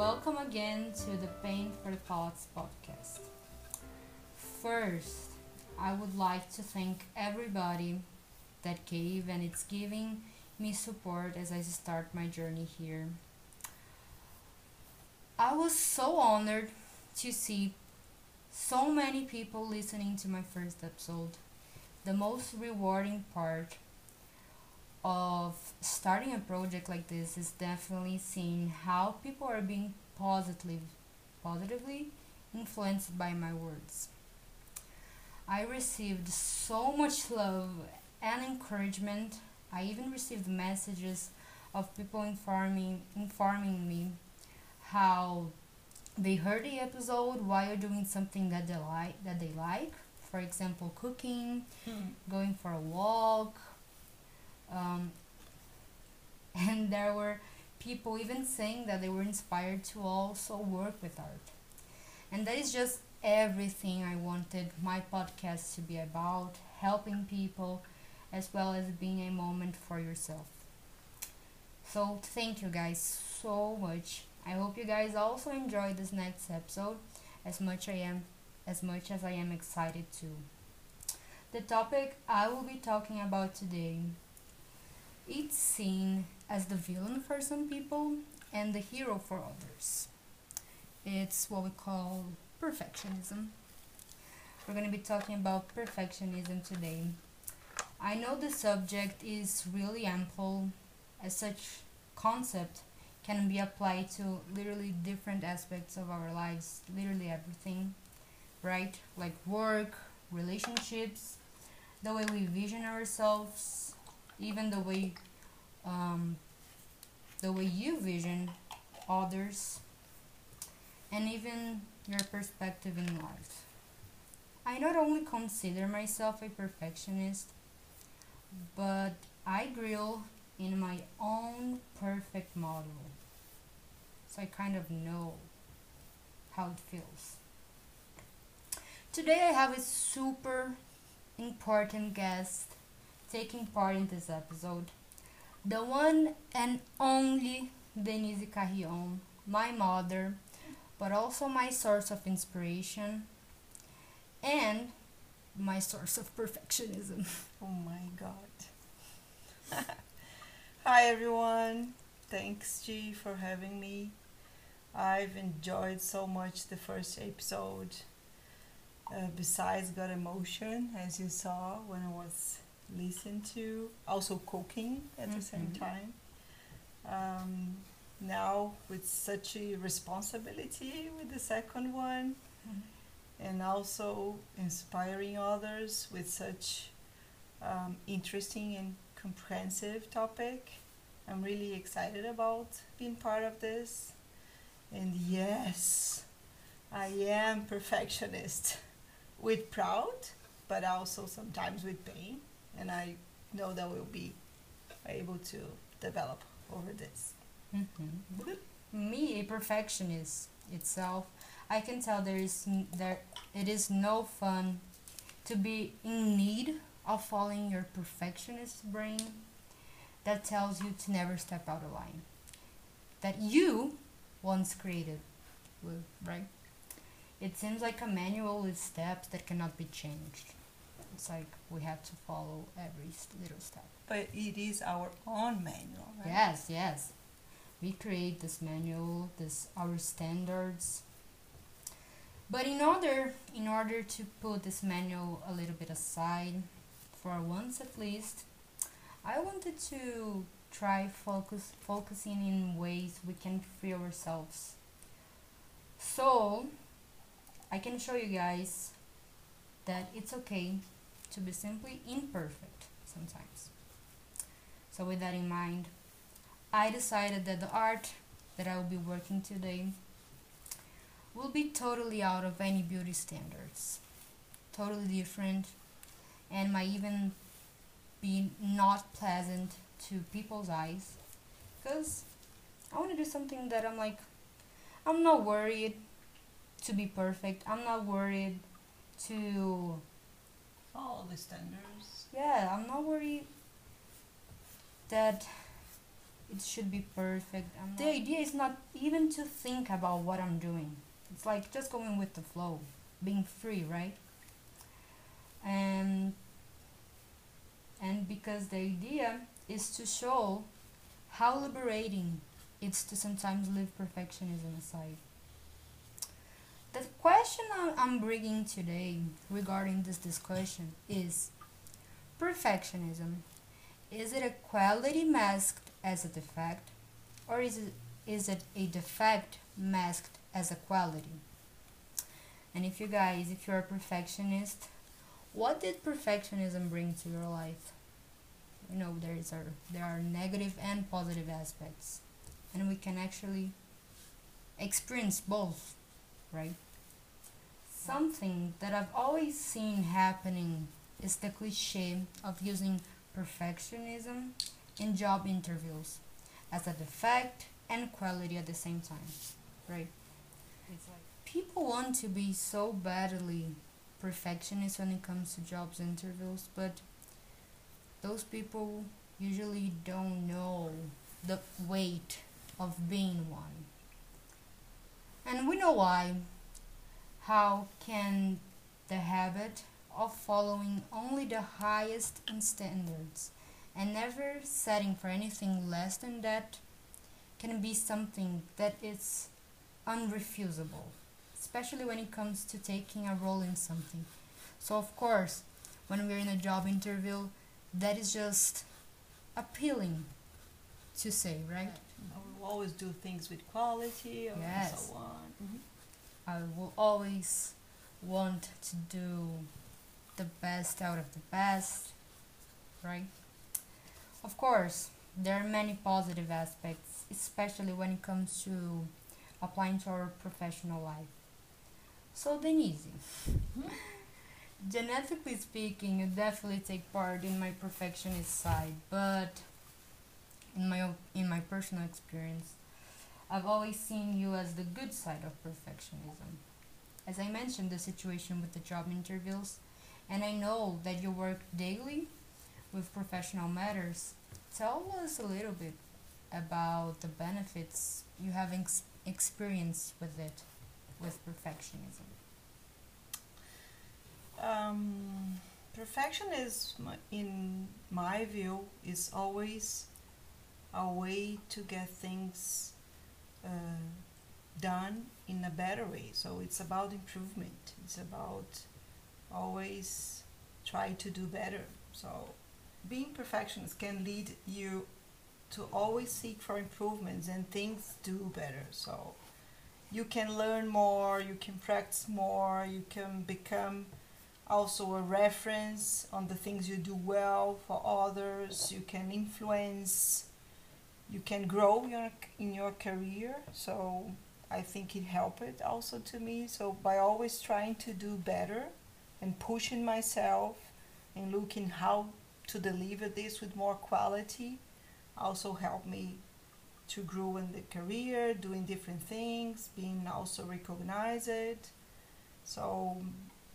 Welcome again to the Paint for Thoughts podcast. First, I would like to thank everybody that gave and it's giving me support as I start my journey here. I was so honored to see so many people listening to my first episode. The most rewarding part of starting a project like this is definitely seeing how people are being positively positively influenced by my words. I received so much love and encouragement. I even received messages of people informing informing me how they heard the episode while doing something that they like that they like. For example, cooking, Hmm. going for a walk, um, and there were people even saying that they were inspired to also work with art. And that is just everything I wanted my podcast to be about helping people as well as being a moment for yourself. So, thank you guys so much. I hope you guys also enjoy this next episode as much I am as much as I am excited to. The topic I will be talking about today it's seen as the villain for some people and the hero for others. It's what we call perfectionism. We're going to be talking about perfectionism today. I know the subject is really ample, as such concept can be applied to literally different aspects of our lives, literally everything, right? Like work, relationships, the way we vision ourselves, even the way um, the way you vision others and even your perspective in life. I not only consider myself a perfectionist, but I grill in my own perfect model. So I kind of know how it feels. Today I have a super important guest taking part in this episode. The one and only Denise Carrion, my mother, but also my source of inspiration and my source of perfectionism. Oh my god. Hi everyone. Thanks G for having me. I've enjoyed so much the first episode. Uh, besides got emotion as you saw when I was listening to also cooking at the same Mhm. time. Um, now with such a responsibility with the second one and also inspiring others with such um, interesting and comprehensive topic. I'm really excited about being part of this. And yes, I am perfectionist with proud, but also sometimes with pain. And I know that we'll be able to develop over this. Mhm. Me, a perfectionist itself, I can tell there is there it is no fun to be in need of following your perfectionist brain that tells you to never step out of line that you once created, with, right? It seems like a manual with steps that cannot be changed. It's like we have to follow every little step. But it is our own manual, right? Yes, yes. We create this manual, this our standards. But in order in order to put this manual a little bit aside, for once at least, I wanted to try focus focusing in ways we can free ourselves. So I can show you guys that it's okay to be simply imperfect sometimes. So with that in mind, I decided that the art that I will be working today will be totally out of any beauty standards. Totally different and might even be not pleasant to people's eyes because I want to do something that I'm like I'm not worried to be perfect. I'm not worried to All the standards. yeah, I'm not worried that it should be perfect. I'm the idea is not even to think about what I'm doing. It's like just going with the flow, being free, right? And and because the idea is to show how liberating it's to sometimes leave perfectionism aside. The question I'm bringing today regarding this discussion is perfectionism. Is it a quality masked as a defect, or is it, is it a defect masked as a quality? And if you guys, if you're a perfectionist, what did perfectionism bring to your life? You know, there is a, there are negative and positive aspects, and we can actually experience both, right? Something that I've always seen happening is the cliche of using perfectionism in job interviews as a defect and quality at the same time, right? It's like people want to be so badly perfectionist when it comes to jobs interviews, but those people usually don't know the weight of being one. And we know why. How can the habit of following only the highest standards and never setting for anything less than that can be something that is unrefusable, especially when it comes to taking a role in something. So, of course, when we're in a job interview, that is just appealing to say, right? Always do things with quality or Yes. so on. Mhm. I will always want to do the best out of the best, right? Of course, there are many positive aspects, especially when it comes to applying to our professional life. So, Denise, genetically speaking, you definitely take part in my perfectionist side, but in my in my personal experience, I've always seen you as the good side of perfectionism. As I mentioned, the situation with the job interviews, and I know that you work daily with professional matters. Tell us a little bit about the benefits you have ex- experienced with it, with perfectionism. Um, perfectionism, in my view, is always a way to get things uh, done in a better way. So it's about improvement. It's about always try to do better. So being perfectionist can lead you to always seek for improvements and things do better. So you can learn more, you can practice more, you can become also a reference on the things you do well for others, you can influence, you can grow your in your career. So I think it helped also to me. So by always trying to do better and pushing myself and looking how to deliver this with more quality also helped me to grow in the career, doing different things, being also recognized. So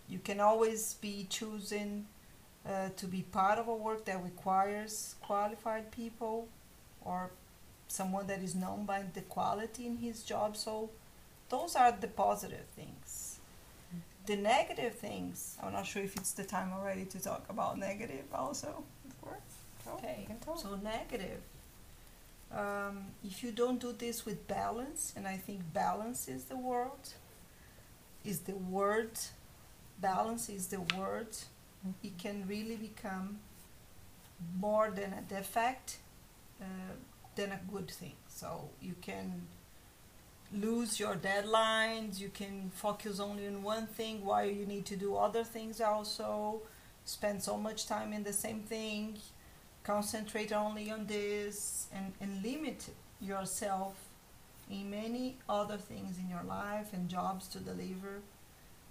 you can always be choosing uh, to be part of a work that requires qualified people or someone that is known by the quality in his job. So those are the positive things. The negative things, I'm not sure if it's the time already to talk about negative also. Of course. Okay, you can talk. so negative. Um, if you don't do this with balance, and I think balance is the word, is the word, balance is the word, it can really become more than a defect uh, than a good thing. So you can lose your deadlines, you can focus only on one thing while you need to do other things also, spend so much time in the same thing, concentrate only on this, and, and limit yourself in many other things in your life and jobs to deliver.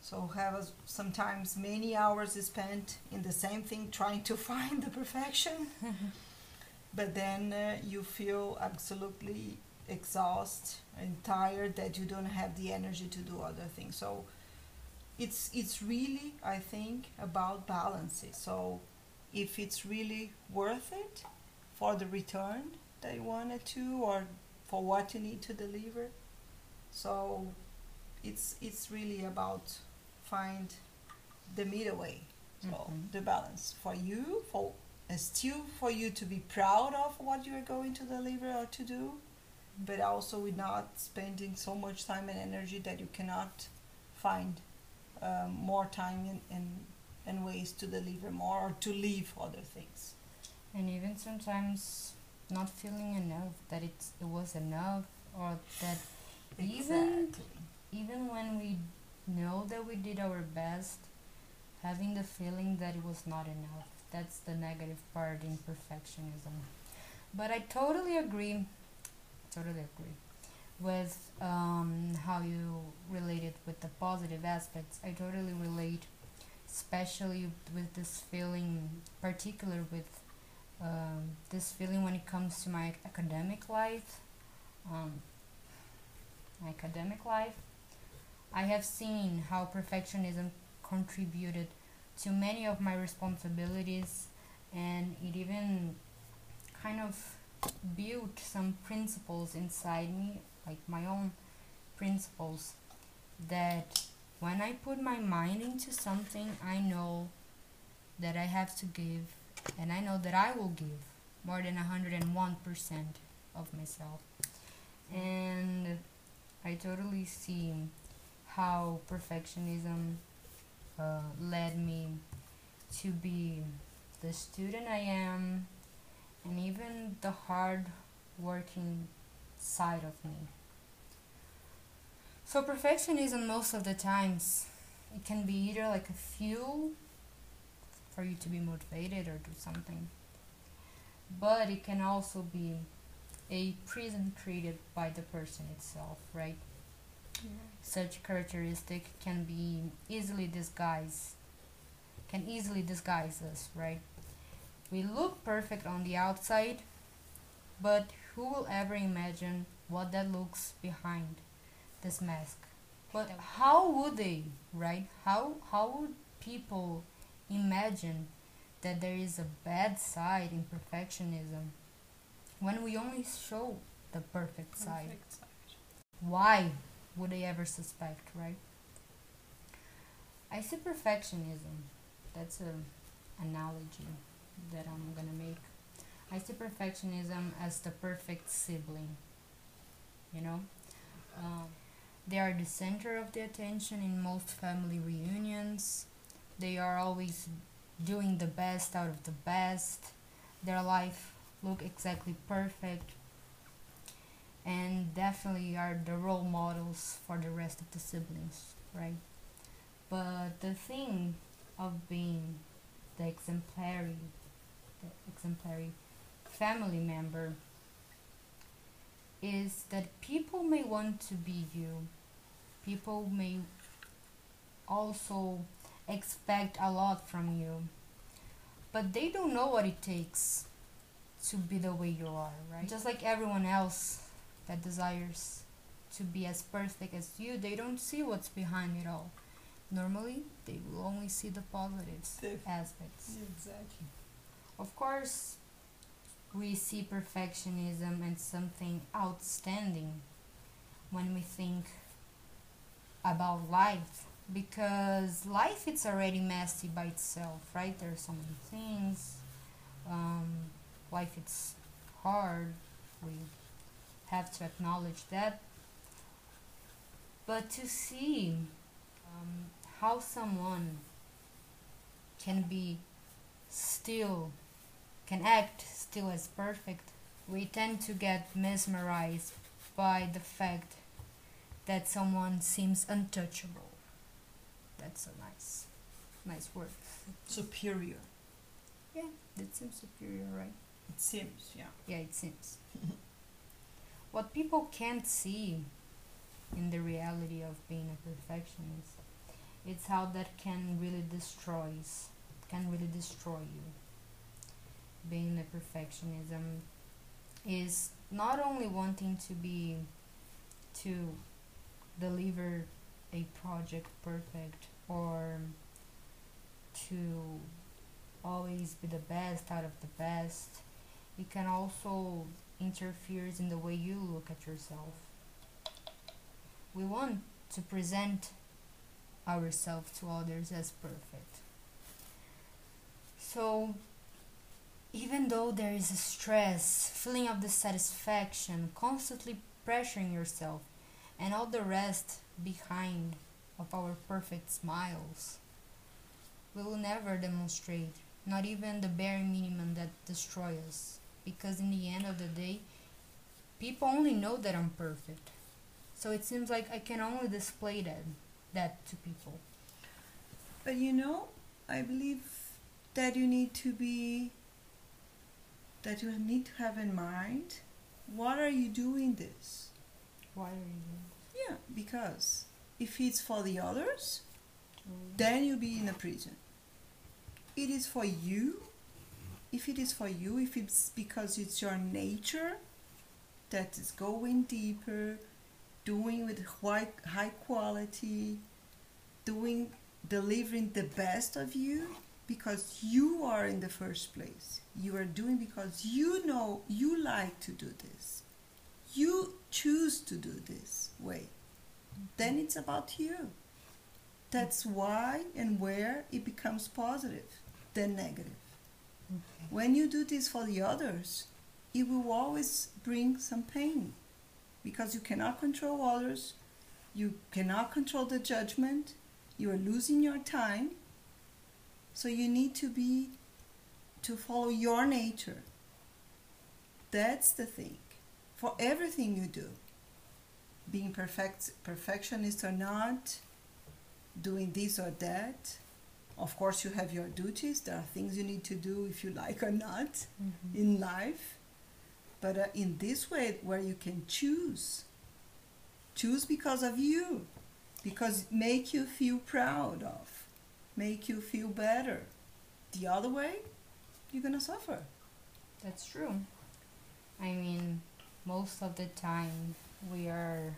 So have a, sometimes many hours spent in the same thing trying to find the perfection, but then uh, you feel absolutely exhausted and tired that you don't have the energy to do other things. So it's it's really I think about balance. So if it's really worth it for the return that you wanted to or for what you need to deliver. So it's it's really about find the middle way. So Mhm. the balance for you for still for you to be proud of what you are going to deliver or to do, but also with not spending so much time and energy that you cannot find um, more time and, and and ways to deliver more or to leave other things. and even sometimes not feeling enough that it's, it was enough or that Even- even when we know that we did our best having the feeling that it was not enough that's the negative part in perfectionism. But i totally agree totally agree with um, how you related with the positive aspects. I totally relate especially with this feeling particular with um, this feeling when it comes to my academic life um, my academic life. I have seen how perfectionism contributed to many of my responsibilities and it even kind of built some principles inside me like my own principles that when i put my mind into something i know that i have to give and i know that i will give more than 101% of myself. And i totally see how perfectionism uh, led me to be the student I am and even the hard working side of me. So perfectionism most of the times it can be either like a fuel for you to be motivated or do something. But it can also be a prison created by the person itself, right? Such characteristic can be easily disguised can easily disguise us right? We look perfect on the outside but who will ever imagine what that looks behind this mask? But how would they right? How how would people imagine that there is a bad side in perfectionism when we only show the perfect side? Perfect side. why would they ever suspect, right? I see perfectionism. That's a analogy that I'm gonna make. I see perfectionism as the perfect sibling. You know, um, they are the center of the attention in most family reunions. They are always doing the best out of the best. Their life look exactly perfect and definitely are the role models for the rest of the siblings, right? But the thing of being the exemplary, the exemplary family member is that people may want to be you. People may also expect a lot from you, but they don't know what it takes to be the way you are, right? Just like everyone else that desires to be as perfect as you, they don't see what's behind it all. Normally, they will only see the positives The- aspects. Exactly. Of course, we see perfectionism as something outstanding when we think about life because life it's already messy by itself, right? There are so many things. Um, life it's hard. We have to acknowledge that. But to see um, how someone can be still, can act still as perfect, we tend to get mesmerized by the fact that someone seems untouchable. That's a nice, nice word. Superior. Yeah, that seems superior, right? It seems, yeah. Yeah, it seems. what people can't see in the reality of being a perfectionist, it's how that can really destroys, can really destroy you. Being a perfectionism is not only wanting to be, to deliver a project perfect or to always be the best out of the best it can also interferes in the way you look at yourself. We want to present ourselves to others as perfect. So, even though there is a stress, feeling of dissatisfaction, constantly pressuring yourself, and all the rest behind of our perfect smiles, we will never demonstrate, not even the bare minimum that destroys us. Because in the end of the day, people only know that I'm perfect. So it seems like I can only display that that to people. But you know, I believe that you need to be that you need to have in mind what are you doing this? Why are you doing? Yeah, because if it's for the others, doing then you'll be in a prison. It is for you. If it is for you, if it's because it's your nature that is going deeper, doing with high, high quality, doing, delivering the best of you, because you are in the first place. You are doing because you know you like to do this. You choose to do this way. Then it's about you. That's why and where it becomes positive than negative. When you do this for the others, it will always bring some pain because you cannot control others, you cannot control the judgment, you are losing your time. So you need to be to follow your nature. That's the thing. For everything you do, being perfect perfectionist or not, doing this or that. Of course, you have your duties. There are things you need to do if you like or not Mhm. in life. But uh, in this way, where you can choose, choose because of you, because make you feel proud of, make you feel better. The other way, you're gonna suffer. That's true. I mean, most of the time we are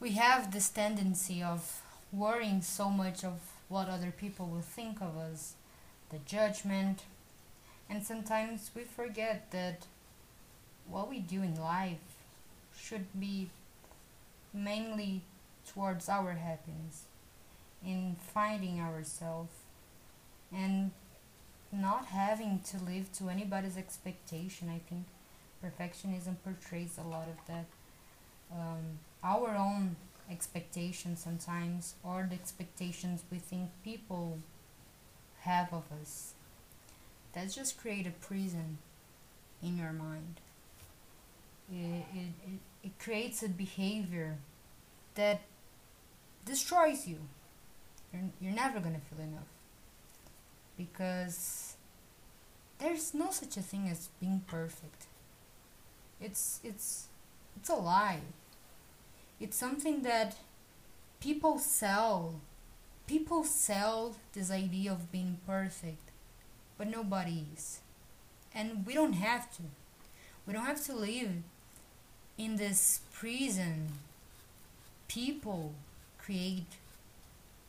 we have this tendency of worrying so much of what other people will think of us, the judgment, and sometimes we forget that what we do in life should be mainly towards our happiness, in finding ourselves, and not having to live to anybody's expectation. I think perfectionism portrays a lot of that. Um, our own expectations sometimes, or the expectations we think people have of us. That just create a prison in your mind. It, it, it, it creates a behavior that destroys you. You're, you're never gonna feel enough because there's no such a thing as being perfect. It's it's it's a lie. It's something that people sell. People sell this idea of being perfect, but nobody is. And we don't have to. We don't have to live in this prison people create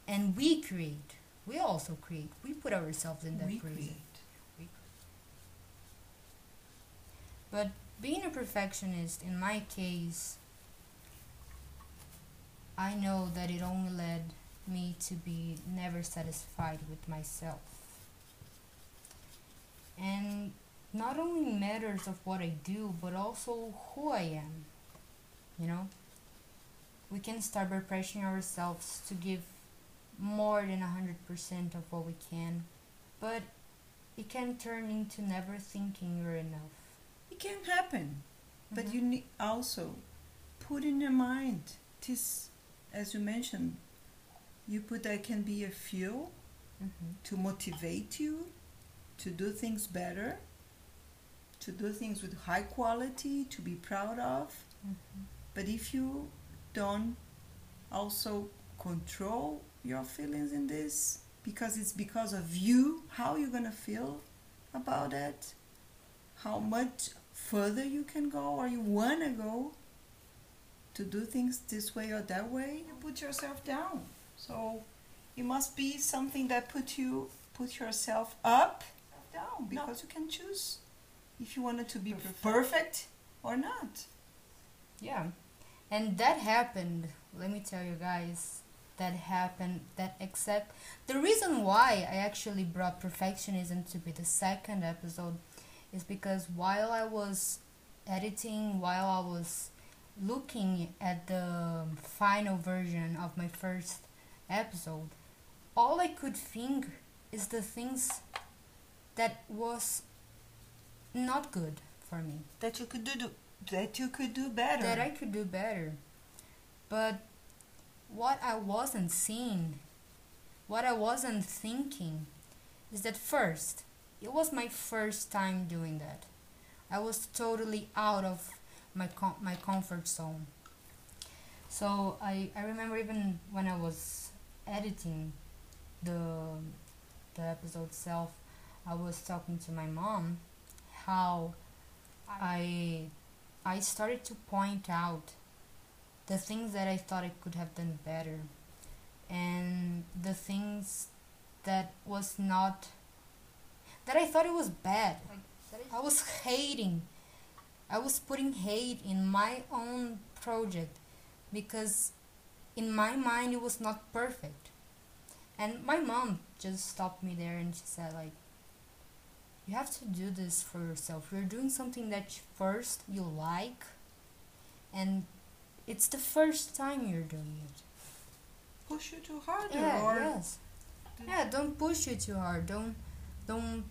and we create. We also create. We put ourselves in that we prison. create. But being a perfectionist, in my case, I know that it only led me to be never satisfied with myself. And not only matters of what I do, but also who I am. You know? We can start by pressuring ourselves to give more than 100% of what we can, but it can turn into never thinking you're enough. It can happen, but Mhm. you need also put in your mind this, as you mentioned, you put that can be a fuel Mhm. to motivate you to do things better, to do things with high quality, to be proud of. Mhm. But if you don't also control your feelings in this, because it's because of you, how you're gonna feel about it, how much further you can go or you wanna go to do things this way or that way, you put yourself down. So it must be something that put you put yourself up down because you can choose if you wanted to be Perfect. perfect or not. Yeah. And that happened, let me tell you guys, that happened, that except the reason why I actually brought perfectionism to be the second episode is because while I was editing, while I was looking at the final version of my first episode, all I could think is the things that was not good for me That you could do, do that you could do better. that I could do better. But what I wasn't seeing, what I wasn't thinking, is that first, it was my first time doing that. I was totally out of my com- my comfort zone. So I, I remember even when I was editing the the episode itself, I was talking to my mom how I I started to point out the things that I thought I could have done better and the things that was not that I thought it was bad. I was hating. I was putting hate in my own project because in my mind it was not perfect. And my mom just stopped me there and she said like you have to do this for yourself. You're doing something that first you like, and it's the first time you're doing it. Push you too hard Yeah, or yes. Yeah, don't push you too hard. Don't don't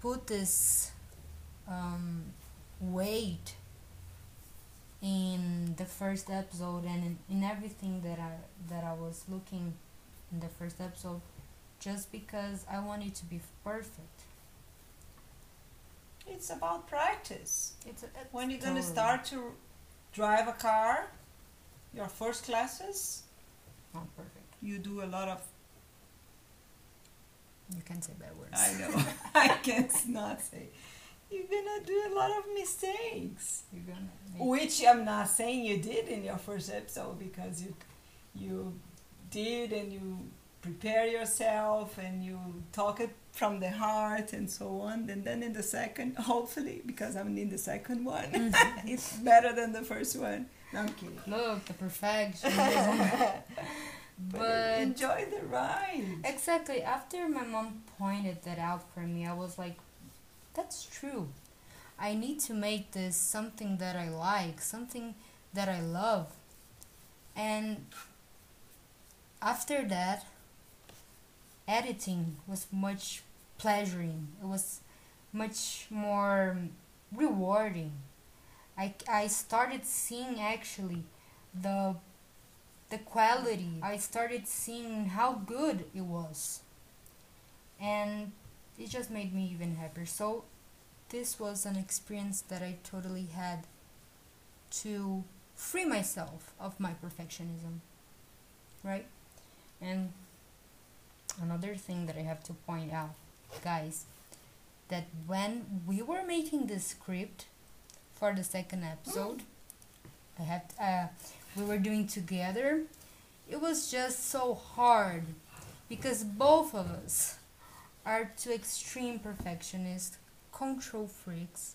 put this um, weight in the first episode and in, in everything that I that I was looking in the first episode just because I want it to be perfect. it's about practice. It's, a, it's When you're gonna start to drive a car, your first classes, not perfect. you do a lot of You can't say bad words. I know. I can not say. You're gonna do a lot of mistakes, You're gonna which I'm not saying you did in your first episode because you you did and you prepare yourself and you talk it from the heart and so on. And then in the second, hopefully, because I'm in the second one, mm-hmm. it's better than the first one. No, I'm kidding. look the perfection. But, but enjoy the ride. exactly after my mom pointed that out for me, I was like, "That's true. I need to make this something that I like, something that I love." And after that, editing was much pleasuring. It was much more rewarding. I, I started seeing actually the the quality. I started seeing how good it was. And it just made me even happier. So this was an experience that I totally had to free myself of my perfectionism. Right? And another thing that I have to point out, guys, that when we were making the script for the second episode, I had uh, we were doing together. It was just so hard because both of us are two extreme perfectionists, control freaks.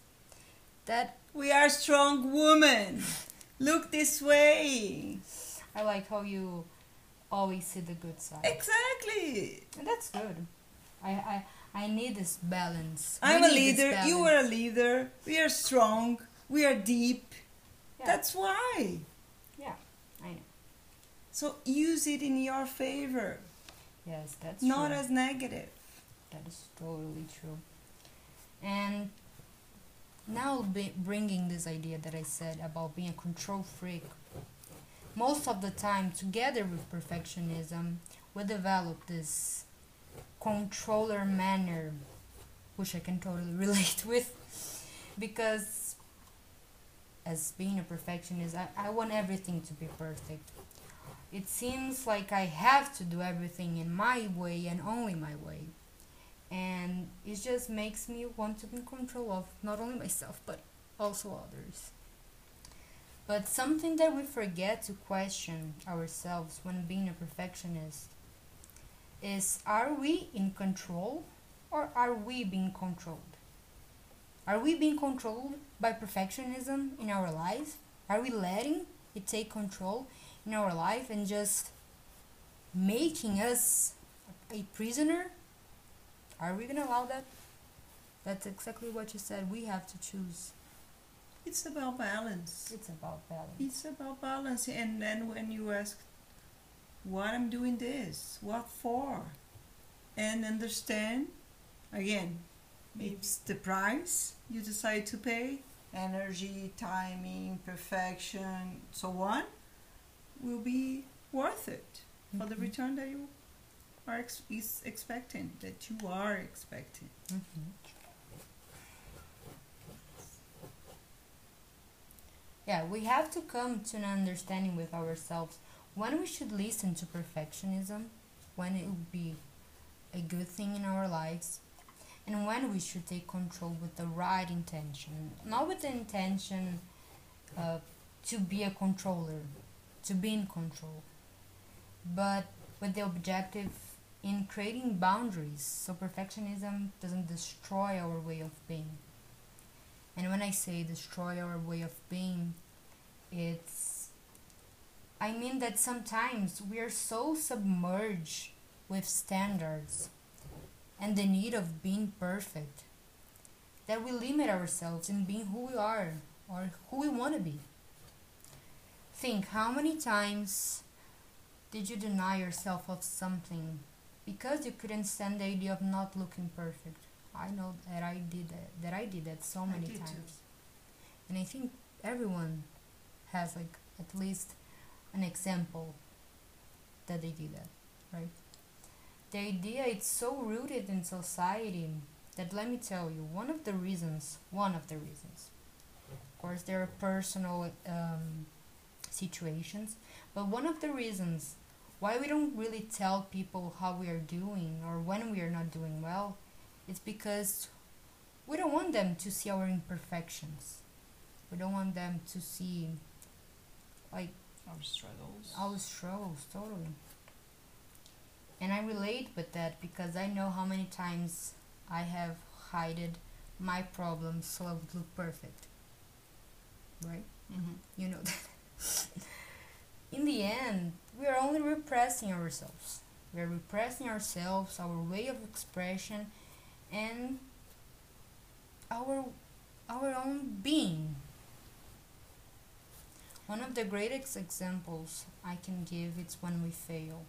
That We are strong women. Look this way. I like how you always see the good side, Exactly. and that's good. I I I need this balance. I'm a leader. You are a leader. We are strong. We are deep. Yeah. That's why. yeah, I know. So use it in your favor, Yes, that's not true. as negative. That is totally true. And now, bringing this idea that I said about being a control freak, most of the time, together with perfectionism, we develop this controller manner, which I can totally relate with, because as being a perfectionist, I, I want everything to be perfect. It seems like I have to do everything in my way and only my way and it just makes me want to be in control of not only myself but also others. But something that we forget to question ourselves when being a perfectionist is are we in control or are we being controlled? Are we being controlled by perfectionism in our life? Are we letting it take control in our life and just making us a prisoner? Are we gonna allow that? That's exactly what you said. We have to choose. It's about balance. It's about balance. It's about balance. And then when you ask, what I'm doing this, what for? And understand, again, it's the price you decide to pay, energy, timing, perfection, so on, will be worth it for the Mhm. return that you are ex- is expecting, that you are expecting. Mhm. Yeah, we have to come to an understanding with ourselves when we should listen to perfectionism, when it would be a good thing in our lives, and when we should take control with the right intention. Not with the intention uh, to be a controller, to be in control, but with the objective in creating boundaries so perfectionism doesn't destroy our way of being. And when I say destroy our way of being, it's I mean that sometimes we are so submerged with standards and the need of being perfect that we limit ourselves in being who we are or who we want to be. Think how many times did you deny yourself of something because you couldn't stand the idea of not looking perfect? I know that I did that, that I did that so many did too. times. And I think everyone has like at least an example that they did that, right? The idea it's so rooted in society that let me tell you, one of the reasons, one of the reasons, of course there are personal um, situations, but one of the reasons why we don't really tell people how we are doing or when we are not doing well, it's because we don't want them to see our imperfections. We don't want them to see like Our struggles. our struggles totally. And I relate with that because I know how many times I have hided my problems so I would look perfect. Right? Mm-hmm. You know that. In the end, we are only repressing ourselves. We are repressing ourselves, our way of expression, and our our own being. One of the greatest examples I can give is when we fail.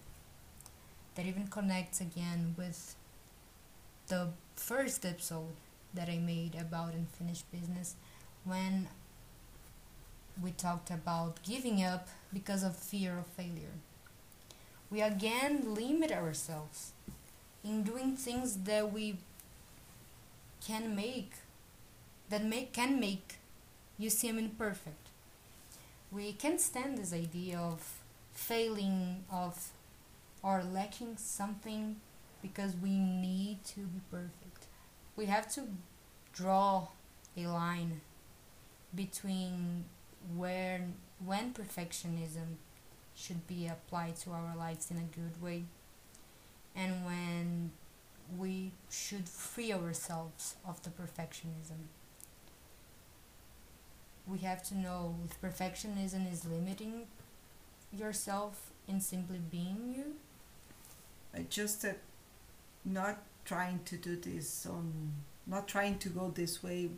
That even connects again with the first episode that I made about unfinished business when we talked about giving up because of fear of failure. We again limit ourselves in doing things that we can make that make can make you seem imperfect. We can't stand this idea of failing of or lacking something because we need to be perfect. We have to draw a line between where when perfectionism should be applied to our lives in a good way. And when we should free ourselves of the perfectionism. We have to know if perfectionism is limiting yourself in simply being you. Just that not trying to do this on not trying to go this way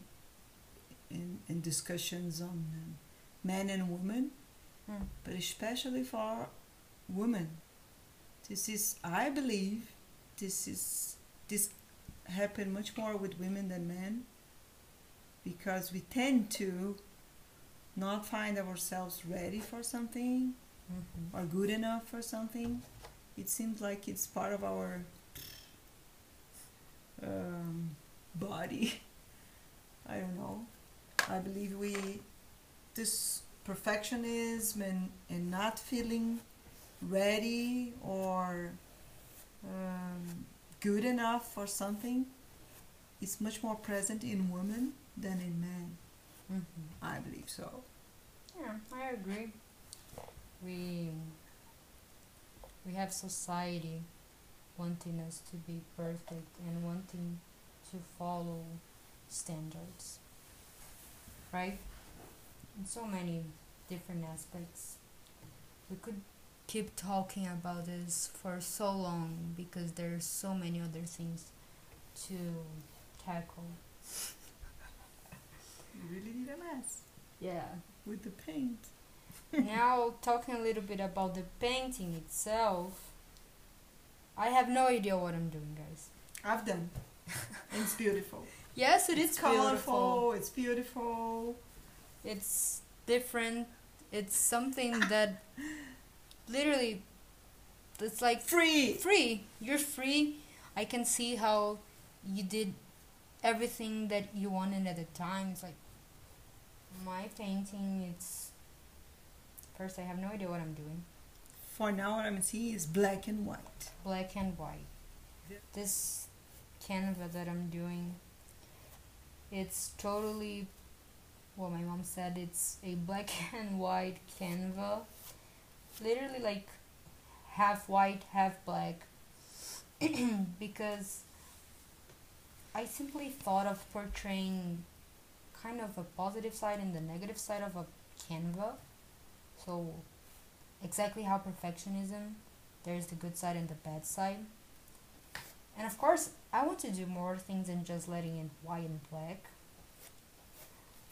in in discussions on um, men and women Hmm. but especially for women this is i believe this is this happen much more with women than men because we tend to not find ourselves ready for something mm-hmm. or good enough for something. It seems like it's part of our um, body. I don't know. I believe we this perfectionism and, and not feeling ready or um, good enough for something is much more present in women than in men. Mm-hmm. I believe so. Yeah, I agree. We we have society wanting us to be perfect and wanting to follow standards. Right? In so many different aspects. We could keep talking about this for so long because there's so many other things to tackle. You really did a mess Yeah. with the paint. now talking a little bit about the painting itself. I have no idea what I'm doing, guys. I've done. It's beautiful. Yes, it is it's beautiful. colorful. It's beautiful. It's different. It's something that literally it's like Free. free. You're free. I can see how you did everything that you wanted at the time. It's like my painting. It's first I have no idea what I'm doing. For now, what I'm seeing is black and white. Black and white. This canvas that I'm doing. It's totally what my mom said. It's a black and white canva. Literally like half white, half black. because I simply thought of portraying kind of a positive side and the negative side of a Canva. So, exactly how perfectionism, there's the good side and the bad side. And of course, I want to do more things than just letting it white and black.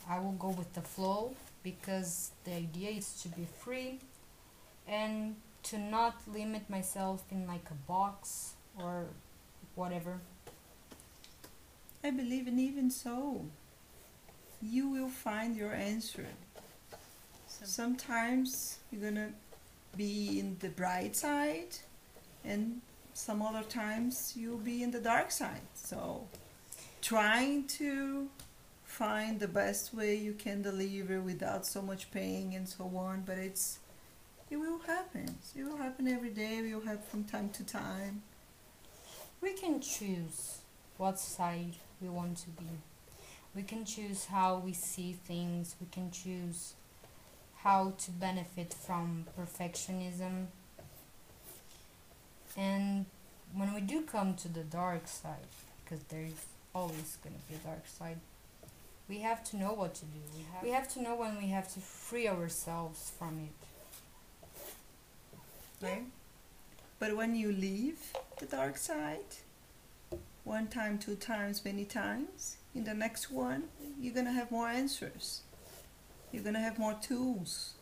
I will go with the flow because the idea is to be free and to not limit myself in like a box or whatever. I believe, and even so, you will find your answer. Sometimes you're gonna be in the bright side, and some other times you'll be in the dark side. So, trying to find the best way you can deliver without so much pain and so on, but it's it will happen. It will happen every day. It will happen from time to time. We can choose what side we want to be. We can choose how we see things. We can choose how to benefit from perfectionism. And when we do come to the dark side, because there's always going to be a dark side, we have to know what to do. We have, we have to know when we have to free ourselves from it. right? But when you leave the dark side, one time, two times, many times, in the next one, you're gonna have more answers. You're gonna have more tools.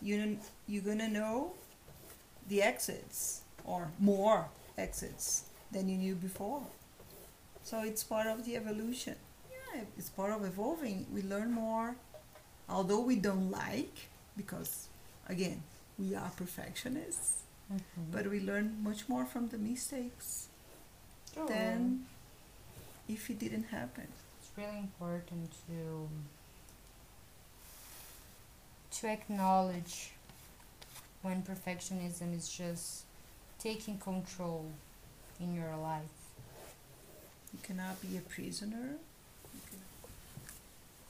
You you're gonna know the exits or more exits than you knew before. So it's part of the evolution. Yeah, it's part of evolving. We learn more, although we don't like, because again, we are perfectionists, mm-hmm. but we learn much more from the mistakes Oh, than if it didn't happen. it's really important to to acknowledge when perfectionism is just taking control in your life. You cannot be a prisoner.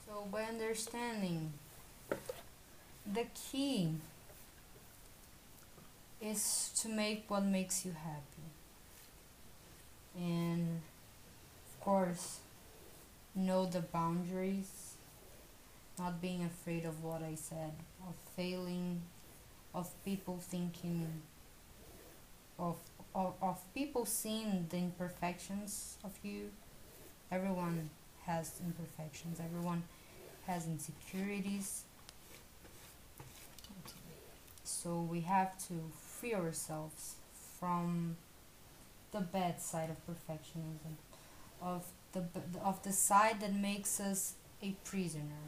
So by understanding the key is to make what makes you happy. And of course, know the boundaries, not being afraid of what I said, of failing, of people thinking, of, of, of people seeing the imperfections of you. Everyone has imperfections, everyone has insecurities. So we have to free ourselves from the bad side of perfectionism, of the of the side that makes us a prisoner.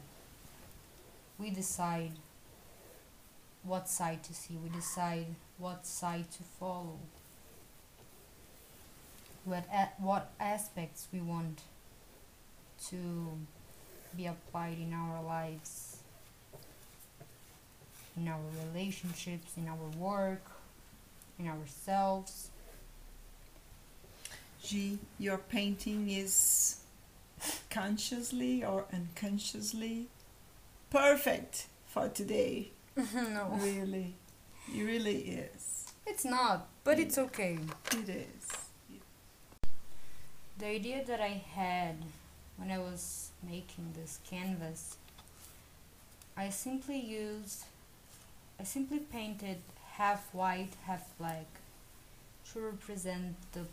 We decide what side to see. We decide what side to follow. What what aspects we want to be applied in our lives, in our relationships, in our work, in ourselves. G, your painting is consciously or unconsciously perfect for today. no, Really, it really is. it's not, but it's okay. It is. the idea that I had when I was making this canvas, I simply used, I simply painted half white, half black to represent the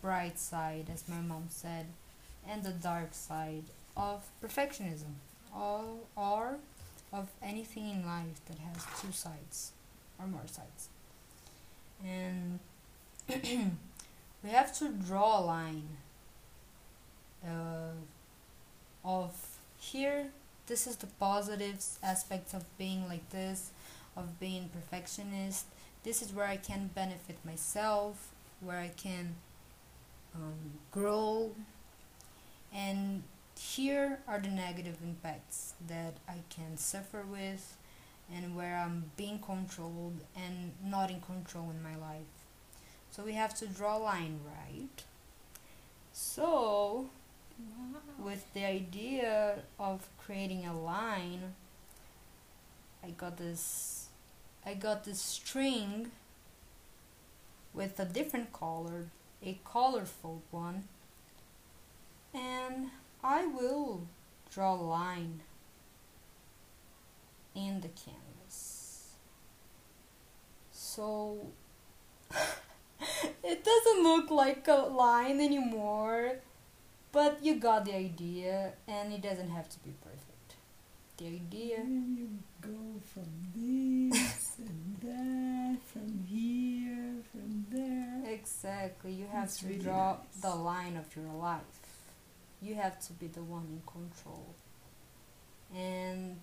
bright side, as my mom said, and the dark side of perfectionism, or, or of anything in life that has two sides or more sides. And we have to draw a line uh, of here this is the positive aspects of being like this of being perfectionist. This is where i can benefit myself where i can um, grow. And here are the negative impacts that i can suffer with and where i'm being controlled and not in control in my life. So we have to draw a line right? So with the idea of creating a line I got this I got this string with a different color a colorful one and I will draw a line in the canvas. So it doesn't look like a line anymore but you got the idea, and it doesn't have to be perfect. The idea. And you go from this and that, from here, from there. Exactly. You have It's to really draw nice. the line of your life. You have to be the one in control. And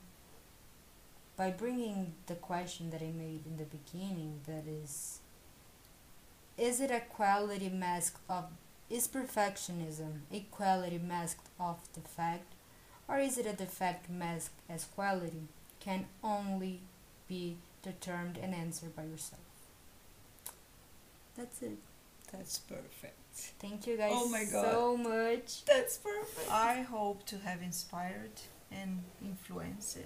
by bringing the question that I made in the beginning, that is, is it a quality mask of is perfectionism a quality masked of defect, or is it a defect masked as quality? Can only be determined and answered by yourself. That's it. That's perfect. Thank you guys Oh my God. so much. That's perfect. I hope to have inspired and influenced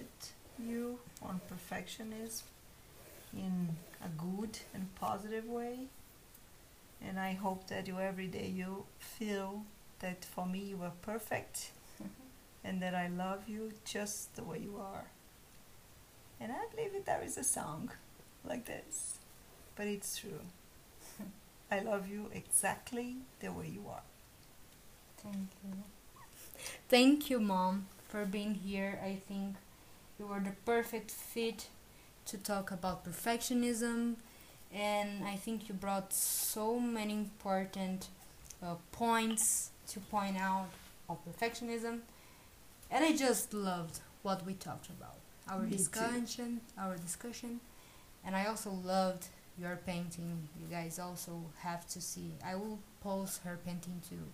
you on perfectionism in a good and positive way. And I hope that you every day you feel that for me you are perfect and that I love you just the way you are. And I believe that there is a song like this, but it's true. I love you exactly the way you are. Thank you. Thank you, Mom, for being here. I think you were the perfect fit to talk about perfectionism, and I think you brought so many important uh, points to point out of perfectionism, and I just loved what we talked about. Our Me too. discussion, our discussion, and I also loved your painting. You guys also have to see. I will post her painting too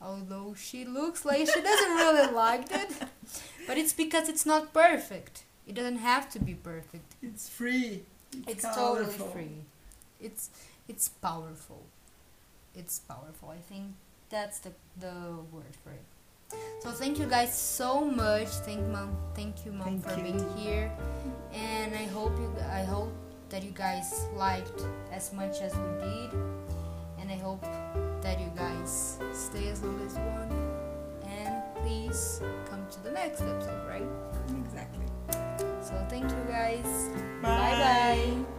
although she looks like she doesn't really like it but it's because it's not perfect it doesn't have to be perfect It's free. It's totally free. It's it's powerful. It's powerful. I think that's the the word for it. So thank you guys so much. Thank mom. Thank you mom Thank for you. being here. And i hope you i hope that you guys liked as much as we did. And i hope that you guys stay as long as you want. and please come to the next episode right? Exactly. So thank you guys. Bye bye.